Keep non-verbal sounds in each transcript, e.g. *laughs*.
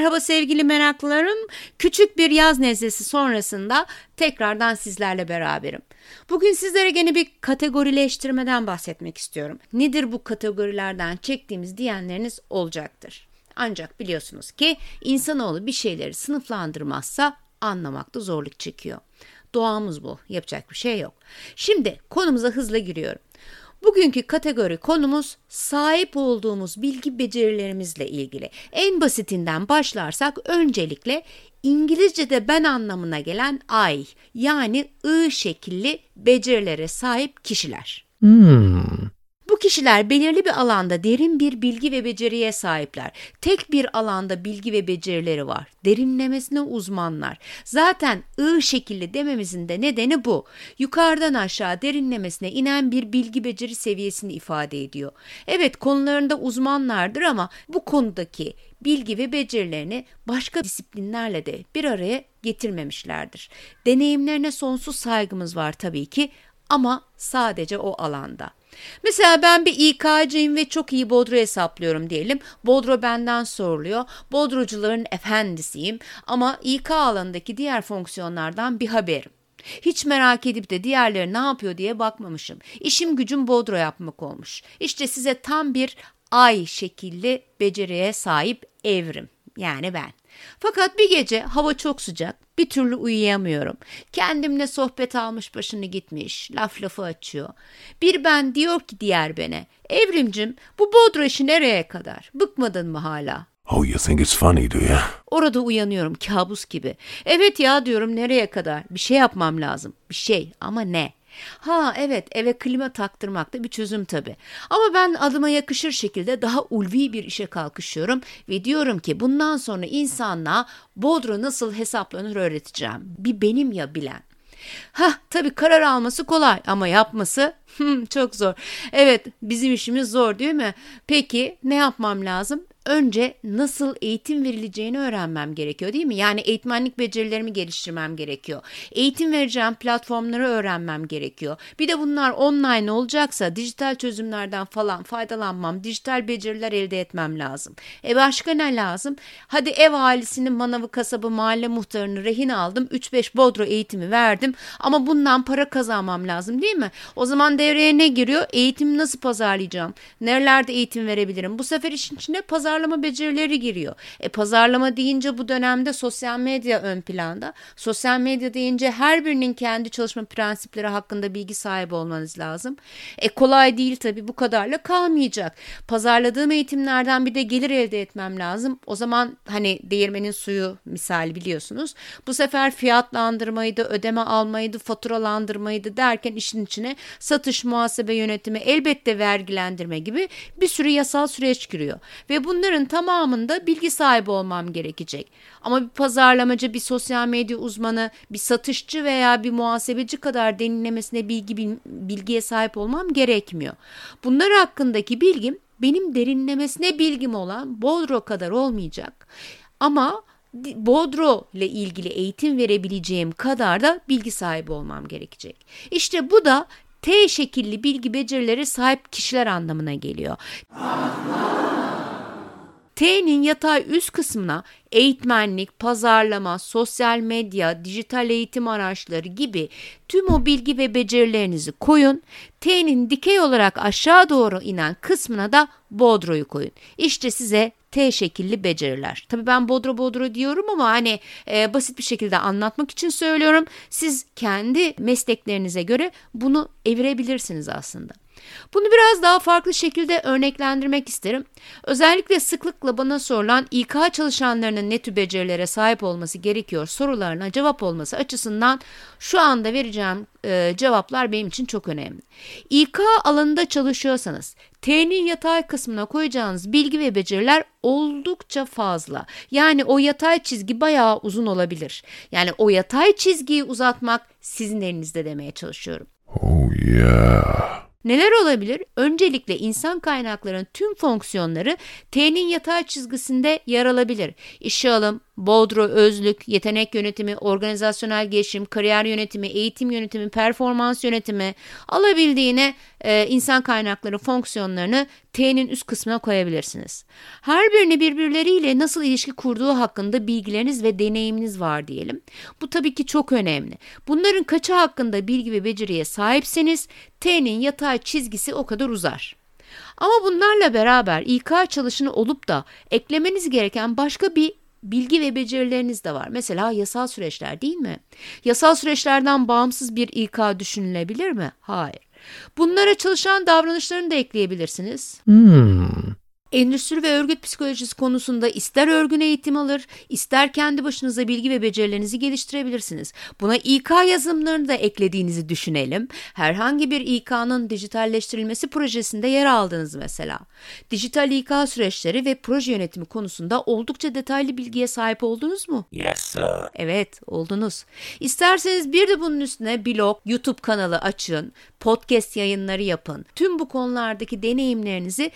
Merhaba sevgili meraklılarım. Küçük bir yaz nezlesi sonrasında tekrardan sizlerle beraberim. Bugün sizlere gene bir kategorileştirmeden bahsetmek istiyorum. Nedir bu kategorilerden çektiğimiz diyenleriniz olacaktır. Ancak biliyorsunuz ki insanoğlu bir şeyleri sınıflandırmazsa anlamakta zorluk çekiyor. Doğamız bu. Yapacak bir şey yok. Şimdi konumuza hızla giriyorum. Bugünkü kategori konumuz sahip olduğumuz bilgi becerilerimizle ilgili. En basitinden başlarsak öncelikle İngilizce'de ben anlamına gelen I yani I şekilli becerilere sahip kişiler. Hmm. Kişiler belirli bir alanda derin bir bilgi ve beceriye sahipler. Tek bir alanda bilgi ve becerileri var. Derinlemesine uzmanlar. Zaten I şekilli dememizin de nedeni bu. Yukarıdan aşağı derinlemesine inen bir bilgi beceri seviyesini ifade ediyor. Evet konularında uzmanlardır ama bu konudaki bilgi ve becerilerini başka disiplinlerle de bir araya getirmemişlerdir. Deneyimlerine sonsuz saygımız var tabii ki ama sadece o alanda. Mesela ben bir İK'cıyım ve çok iyi bodro hesaplıyorum diyelim. Bodro benden soruluyor. Bodrocuların efendisiyim ama İK alanındaki diğer fonksiyonlardan bir haberim. Hiç merak edip de diğerleri ne yapıyor diye bakmamışım. İşim gücüm bodro yapmak olmuş. İşte size tam bir ay şekilli beceriye sahip evrim. Yani ben. Fakat bir gece hava çok sıcak, bir türlü uyuyamıyorum. Kendimle sohbet almış başını gitmiş, laf lafı açıyor. Bir ben diyor ki diğer bene, Evrimcim bu bodro işi nereye kadar? Bıkmadın mı hala? Oh, you think it's funny, do you? Orada uyanıyorum kabus gibi. Evet ya diyorum nereye kadar? Bir şey yapmam lazım. Bir şey ama ne? Ha evet eve klima taktırmak da bir çözüm tabii. Ama ben adıma yakışır şekilde daha ulvi bir işe kalkışıyorum ve diyorum ki bundan sonra insanlığa Bodro nasıl hesaplanır öğreteceğim. Bir benim ya bilen. Ha tabii karar alması kolay ama yapması çok zor. Evet bizim işimiz zor değil mi? Peki ne yapmam lazım? önce nasıl eğitim verileceğini öğrenmem gerekiyor değil mi? Yani eğitmenlik becerilerimi geliştirmem gerekiyor. Eğitim vereceğim platformları öğrenmem gerekiyor. Bir de bunlar online olacaksa dijital çözümlerden falan faydalanmam, dijital beceriler elde etmem lazım. E başka ne lazım? Hadi ev ailesinin manavı kasabı mahalle muhtarını rehin aldım. 3-5 bodro eğitimi verdim ama bundan para kazanmam lazım değil mi? O zaman devreye ne giriyor? Eğitimi nasıl pazarlayacağım? Nerelerde eğitim verebilirim? Bu sefer işin içine pazar pazarlama becerileri giriyor. E pazarlama deyince bu dönemde sosyal medya ön planda. Sosyal medya deyince her birinin kendi çalışma prensipleri hakkında bilgi sahibi olmanız lazım. E kolay değil tabii bu kadarla kalmayacak. Pazarladığım eğitimlerden bir de gelir elde etmem lazım. O zaman hani değirmenin suyu misali biliyorsunuz. Bu sefer fiyatlandırmaydı, ödeme almaydı, faturalandırmaydı derken işin içine satış, muhasebe yönetimi, elbette vergilendirme gibi bir sürü yasal süreç giriyor. Ve bunları Bunların tamamında bilgi sahibi olmam gerekecek. Ama bir pazarlamacı, bir sosyal medya uzmanı, bir satışçı veya bir muhasebeci kadar denilemesine bilgi bilgiye sahip olmam gerekmiyor. Bunlar hakkındaki bilgim benim derinlemesine bilgim olan Bodro kadar olmayacak. Ama Bodro ile ilgili eğitim verebileceğim kadar da bilgi sahibi olmam gerekecek. İşte bu da T şekilli bilgi becerileri sahip kişiler anlamına geliyor. T'nin yatay üst kısmına eğitmenlik, pazarlama, sosyal medya, dijital eğitim araçları gibi tüm o bilgi ve becerilerinizi koyun. T'nin dikey olarak aşağı doğru inen kısmına da Bodro'yu koyun. İşte size T şekilli beceriler. Tabii ben bodro bodro diyorum ama hani e, basit bir şekilde anlatmak için söylüyorum. Siz kendi mesleklerinize göre bunu evirebilirsiniz aslında. Bunu biraz daha farklı şekilde örneklendirmek isterim. Özellikle sıklıkla bana sorulan İK çalışanlarının ne tür becerilere sahip olması gerekiyor sorularına cevap olması açısından şu anda vereceğim e, cevaplar benim için çok önemli. İK alanında çalışıyorsanız T'nin yatay kısmına koyacağınız bilgi ve beceriler oldukça fazla. Yani o yatay çizgi bayağı uzun olabilir. Yani o yatay çizgiyi uzatmak sizin elinizde demeye çalışıyorum. Oh yeah. Neler olabilir? Öncelikle insan kaynaklarının tüm fonksiyonları T'nin yatay çizgisinde yer alabilir. İşe alım, Bodro, özlük, yetenek yönetimi, organizasyonel gelişim, kariyer yönetimi, eğitim yönetimi, performans yönetimi alabildiğine e, insan kaynakları fonksiyonlarını T'nin üst kısmına koyabilirsiniz. Her birini birbirleriyle nasıl ilişki kurduğu hakkında bilgileriniz ve deneyiminiz var diyelim. Bu tabii ki çok önemli. Bunların kaçı hakkında bilgi ve beceriye sahipseniz T'nin yatay çizgisi o kadar uzar. Ama bunlarla beraber İK çalışını olup da eklemeniz gereken başka bir bilgi ve becerileriniz de var. Mesela yasal süreçler değil mi? Yasal süreçlerden bağımsız bir İK düşünülebilir mi? Hayır. Bunlara çalışan davranışlarını da ekleyebilirsiniz. Hmm. Endüstri ve örgüt psikolojisi konusunda ister örgün eğitim alır, ister kendi başınıza bilgi ve becerilerinizi geliştirebilirsiniz. Buna İK yazılımlarını da eklediğinizi düşünelim. Herhangi bir İK'nın dijitalleştirilmesi projesinde yer aldınız mesela. Dijital İK süreçleri ve proje yönetimi konusunda oldukça detaylı bilgiye sahip oldunuz mu? Yes, sir. Evet, oldunuz. İsterseniz bir de bunun üstüne blog, YouTube kanalı açın, podcast yayınları yapın. Tüm bu konulardaki deneyimlerinizi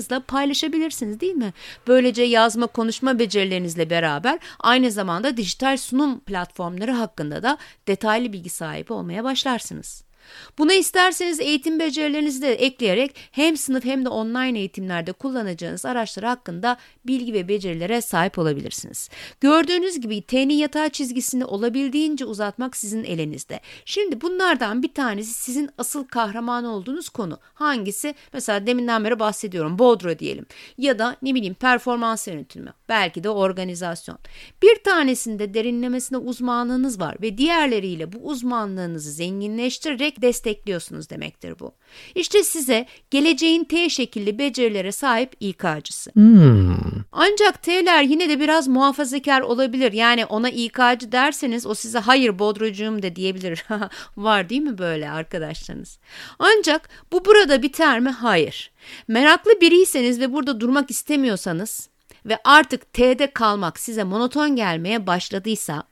meraklılarınızla paylaşabilirsiniz değil mi? Böylece yazma, konuşma becerilerinizle beraber aynı zamanda dijital sunum platformları hakkında da detaylı bilgi sahibi olmaya başlarsınız. Buna isterseniz eğitim becerilerinizi de ekleyerek hem sınıf hem de online eğitimlerde kullanacağınız araçlar hakkında bilgi ve becerilere sahip olabilirsiniz. Gördüğünüz gibi T'nin yatay çizgisini olabildiğince uzatmak sizin elinizde. Şimdi bunlardan bir tanesi sizin asıl kahraman olduğunuz konu. Hangisi? Mesela deminden beri bahsediyorum. Bodro diyelim. Ya da ne bileyim performans yönetimi. Belki de organizasyon. Bir tanesinde derinlemesine uzmanlığınız var ve diğerleriyle bu uzmanlığınızı zenginleştirerek destekliyorsunuz demektir bu. İşte size geleceğin T şekilli becerilere sahip İK'cısı. Hmm. Ancak T'ler yine de biraz muhafazakar olabilir. Yani ona İK'cı derseniz o size hayır Bodrocuğum de diyebilir. *laughs* Var değil mi böyle arkadaşlarınız? Ancak bu burada biter mi? Hayır. Meraklı biriyseniz ve burada durmak istemiyorsanız ve artık T'de kalmak size monoton gelmeye başladıysa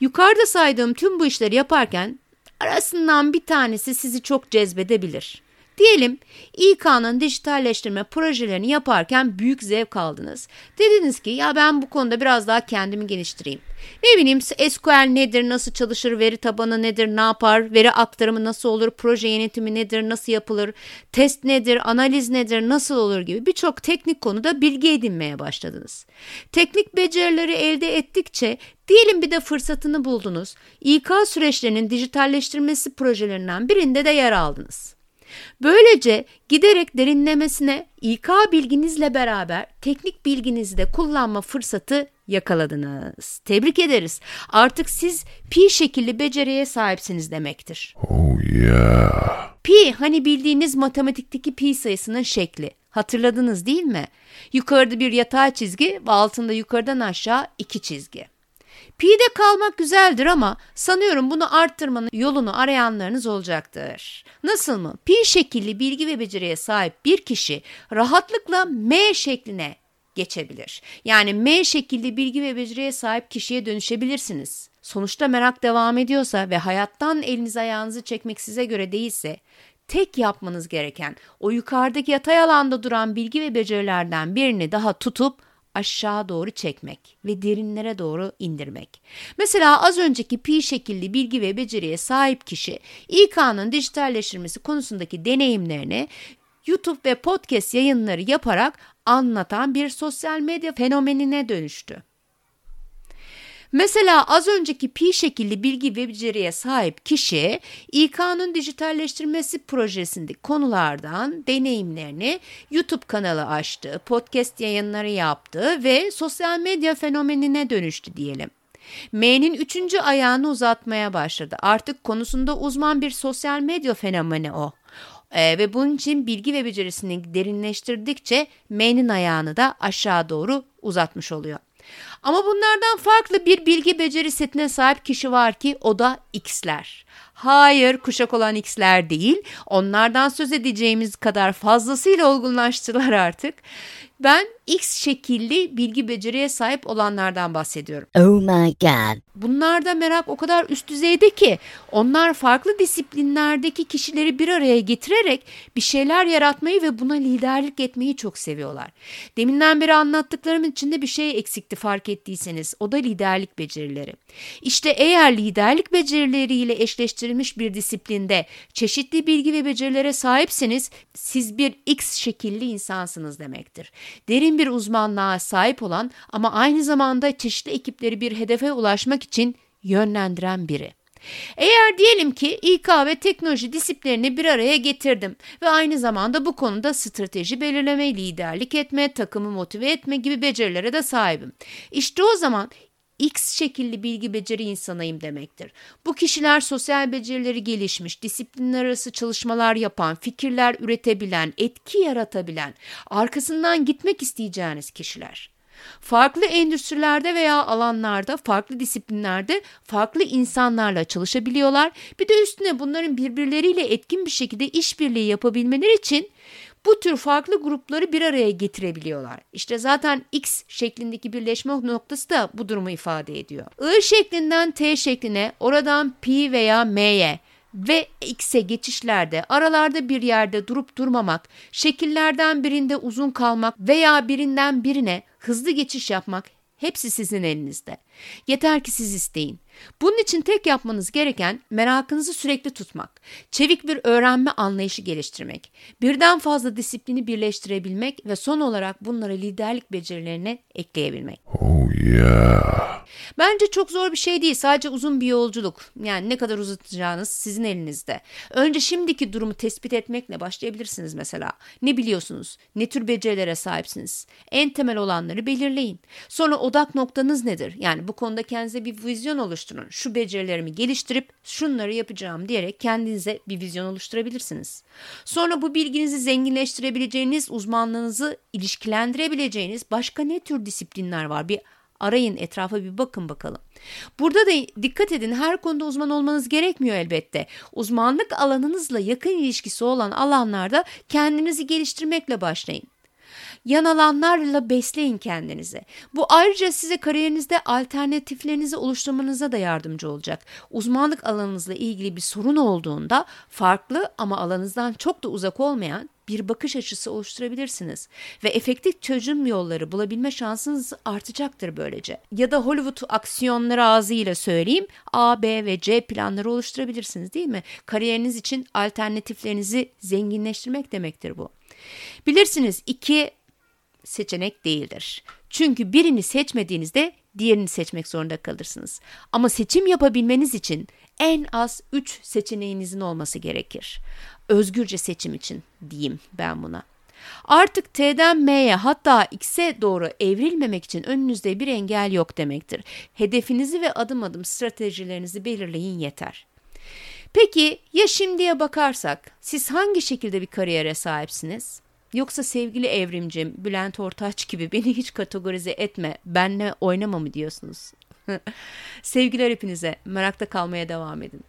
yukarıda saydığım tüm bu işleri yaparken arasından bir tanesi sizi çok cezbedebilir. Diyelim İK'nın dijitalleştirme projelerini yaparken büyük zevk aldınız. Dediniz ki ya ben bu konuda biraz daha kendimi geliştireyim. Ne bileyim SQL nedir, nasıl çalışır, veri tabanı nedir, ne yapar, veri aktarımı nasıl olur, proje yönetimi nedir, nasıl yapılır, test nedir, analiz nedir, nasıl olur gibi birçok teknik konuda bilgi edinmeye başladınız. Teknik becerileri elde ettikçe diyelim bir de fırsatını buldunuz. İK süreçlerinin dijitalleştirmesi projelerinden birinde de yer aldınız. Böylece giderek derinlemesine İK bilginizle beraber teknik bilginizi de kullanma fırsatı yakaladınız. Tebrik ederiz. Artık siz pi şekilli beceriye sahipsiniz demektir. Oh, yeah. Pi hani bildiğiniz matematikteki pi sayısının şekli. Hatırladınız değil mi? Yukarıda bir yatay çizgi ve altında yukarıdan aşağı iki çizgi. Pi'de kalmak güzeldir ama sanıyorum bunu arttırmanın yolunu arayanlarınız olacaktır. Nasıl mı? Pi şekilli bilgi ve beceriye sahip bir kişi rahatlıkla M şekline geçebilir. Yani M şekilli bilgi ve beceriye sahip kişiye dönüşebilirsiniz. Sonuçta merak devam ediyorsa ve hayattan elinizi ayağınızı çekmek size göre değilse tek yapmanız gereken o yukarıdaki yatay alanda duran bilgi ve becerilerden birini daha tutup aşağı doğru çekmek ve derinlere doğru indirmek. Mesela az önceki pi şekilli bilgi ve beceriye sahip kişi İK'nın dijitalleştirmesi konusundaki deneyimlerini YouTube ve podcast yayınları yaparak anlatan bir sosyal medya fenomenine dönüştü. Mesela az önceki pi şekilli bilgi ve beceriye sahip kişi İK'nın dijitalleştirmesi projesindeki konulardan deneyimlerini YouTube kanalı açtı, podcast yayınları yaptı ve sosyal medya fenomenine dönüştü diyelim. M'nin üçüncü ayağını uzatmaya başladı. Artık konusunda uzman bir sosyal medya fenomeni o. Ee, ve bunun için bilgi ve becerisini derinleştirdikçe M'nin ayağını da aşağı doğru uzatmış oluyor. Ama bunlardan farklı bir bilgi beceri setine sahip kişi var ki o da X'ler. Hayır kuşak olan X'ler değil. Onlardan söz edeceğimiz kadar fazlasıyla olgunlaştılar artık. Ben X şekilli bilgi beceriye sahip olanlardan bahsediyorum. Oh my god. Bunlarda merak o kadar üst düzeyde ki onlar farklı disiplinlerdeki kişileri bir araya getirerek bir şeyler yaratmayı ve buna liderlik etmeyi çok seviyorlar. Deminden beri anlattıklarım içinde bir şey eksikti fark ettiyseniz. O da liderlik becerileri. İşte eğer liderlik becerileriyle eşleştirilmiş bir disiplinde çeşitli bilgi ve becerilere sahipseniz siz bir X şekilli insansınız demektir. Derin bir uzmanlığa sahip olan ama aynı zamanda çeşitli ekipleri bir hedefe ulaşmak için yönlendiren biri. Eğer diyelim ki İK ve teknoloji disiplinlerini bir araya getirdim ve aynı zamanda bu konuda strateji belirleme, liderlik etme, takımı motive etme gibi becerilere de sahibim. İşte o zaman X şekilli bilgi beceri insanıyım demektir. Bu kişiler sosyal becerileri gelişmiş, disiplinler arası çalışmalar yapan, fikirler üretebilen, etki yaratabilen, arkasından gitmek isteyeceğiniz kişiler. Farklı endüstrilerde veya alanlarda, farklı disiplinlerde farklı insanlarla çalışabiliyorlar. Bir de üstüne bunların birbirleriyle etkin bir şekilde işbirliği yapabilmeleri için bu tür farklı grupları bir araya getirebiliyorlar. İşte zaten X şeklindeki birleşme noktası da bu durumu ifade ediyor. I şeklinden T şekline, oradan P veya M'ye ve X'e geçişlerde aralarda bir yerde durup durmamak, şekillerden birinde uzun kalmak veya birinden birine hızlı geçiş yapmak hepsi sizin elinizde. Yeter ki siz isteyin. Bunun için tek yapmanız gereken merakınızı sürekli tutmak, çevik bir öğrenme anlayışı geliştirmek, birden fazla disiplini birleştirebilmek ve son olarak bunları liderlik becerilerine ekleyebilmek. Oh yeah. Bence çok zor bir şey değil. Sadece uzun bir yolculuk. Yani ne kadar uzatacağınız sizin elinizde. Önce şimdiki durumu tespit etmekle başlayabilirsiniz mesela. Ne biliyorsunuz? Ne tür becerilere sahipsiniz? En temel olanları belirleyin. Sonra odak noktanız nedir? Bu konuda kendinize bir vizyon oluşturun. Şu becerilerimi geliştirip şunları yapacağım diyerek kendinize bir vizyon oluşturabilirsiniz. Sonra bu bilginizi zenginleştirebileceğiniz, uzmanlığınızı ilişkilendirebileceğiniz başka ne tür disiplinler var? Bir arayın etrafa bir bakın bakalım. Burada da dikkat edin her konuda uzman olmanız gerekmiyor elbette. Uzmanlık alanınızla yakın ilişkisi olan alanlarda kendinizi geliştirmekle başlayın. Yan alanlarla besleyin kendinizi. Bu ayrıca size kariyerinizde alternatiflerinizi oluşturmanıza da yardımcı olacak. Uzmanlık alanınızla ilgili bir sorun olduğunda farklı ama alanınızdan çok da uzak olmayan bir bakış açısı oluşturabilirsiniz ve efektif çözüm yolları bulabilme şansınız artacaktır böylece. Ya da Hollywood aksiyonları ağzıyla söyleyeyim A, B ve C planları oluşturabilirsiniz değil mi? Kariyeriniz için alternatiflerinizi zenginleştirmek demektir bu. Bilirsiniz iki seçenek değildir. Çünkü birini seçmediğinizde diğerini seçmek zorunda kalırsınız. Ama seçim yapabilmeniz için en az 3 seçeneğinizin olması gerekir. Özgürce seçim için diyeyim ben buna. Artık T'den M'ye hatta X'e doğru evrilmemek için önünüzde bir engel yok demektir. Hedefinizi ve adım adım stratejilerinizi belirleyin yeter. Peki ya şimdiye bakarsak siz hangi şekilde bir kariyere sahipsiniz? Yoksa sevgili evrimcim Bülent Ortaç gibi beni hiç kategorize etme benle oynama mı diyorsunuz? *laughs* Sevgiler hepinize merakta kalmaya devam edin.